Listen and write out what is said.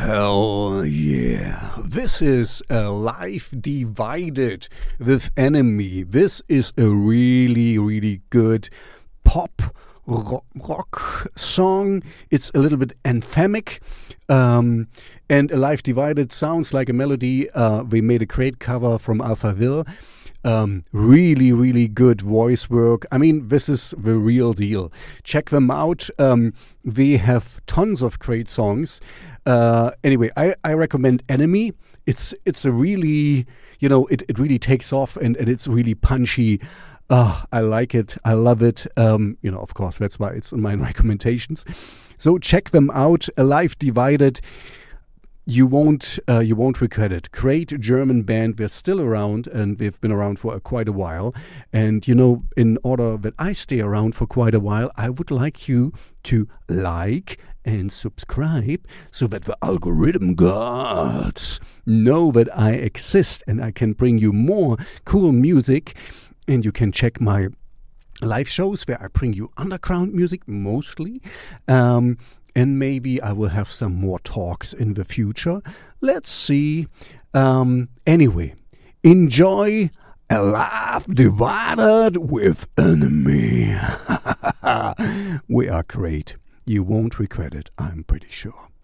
Hell yeah. This is a life divided with enemy. This is a really, really good pop rock song. It's a little bit anthemic. Um, and A Life Divided sounds like a melody. Uh, we made a great cover from Alphaville. Um, really, really good voice work. I mean, this is the real deal. Check them out. Um, they have tons of great songs. Uh, anyway, I, I recommend Enemy. It's it's a really you know it, it really takes off and, and it's really punchy. Uh, I like it. I love it. Um, you know, of course, that's why it's in my recommendations. So check them out. A Life Divided you won't uh, you won't regret it. Great German band. They're still around and they've been around for quite a while. And you know, in order that I stay around for quite a while, I would like you to like and subscribe so that the algorithm gods know that I exist and I can bring you more cool music. And you can check my live shows where I bring you underground music mostly. Um, and maybe I will have some more talks in the future. Let's see. Um, anyway, enjoy a life divided with enemy. we are great. You won't regret it, I'm pretty sure.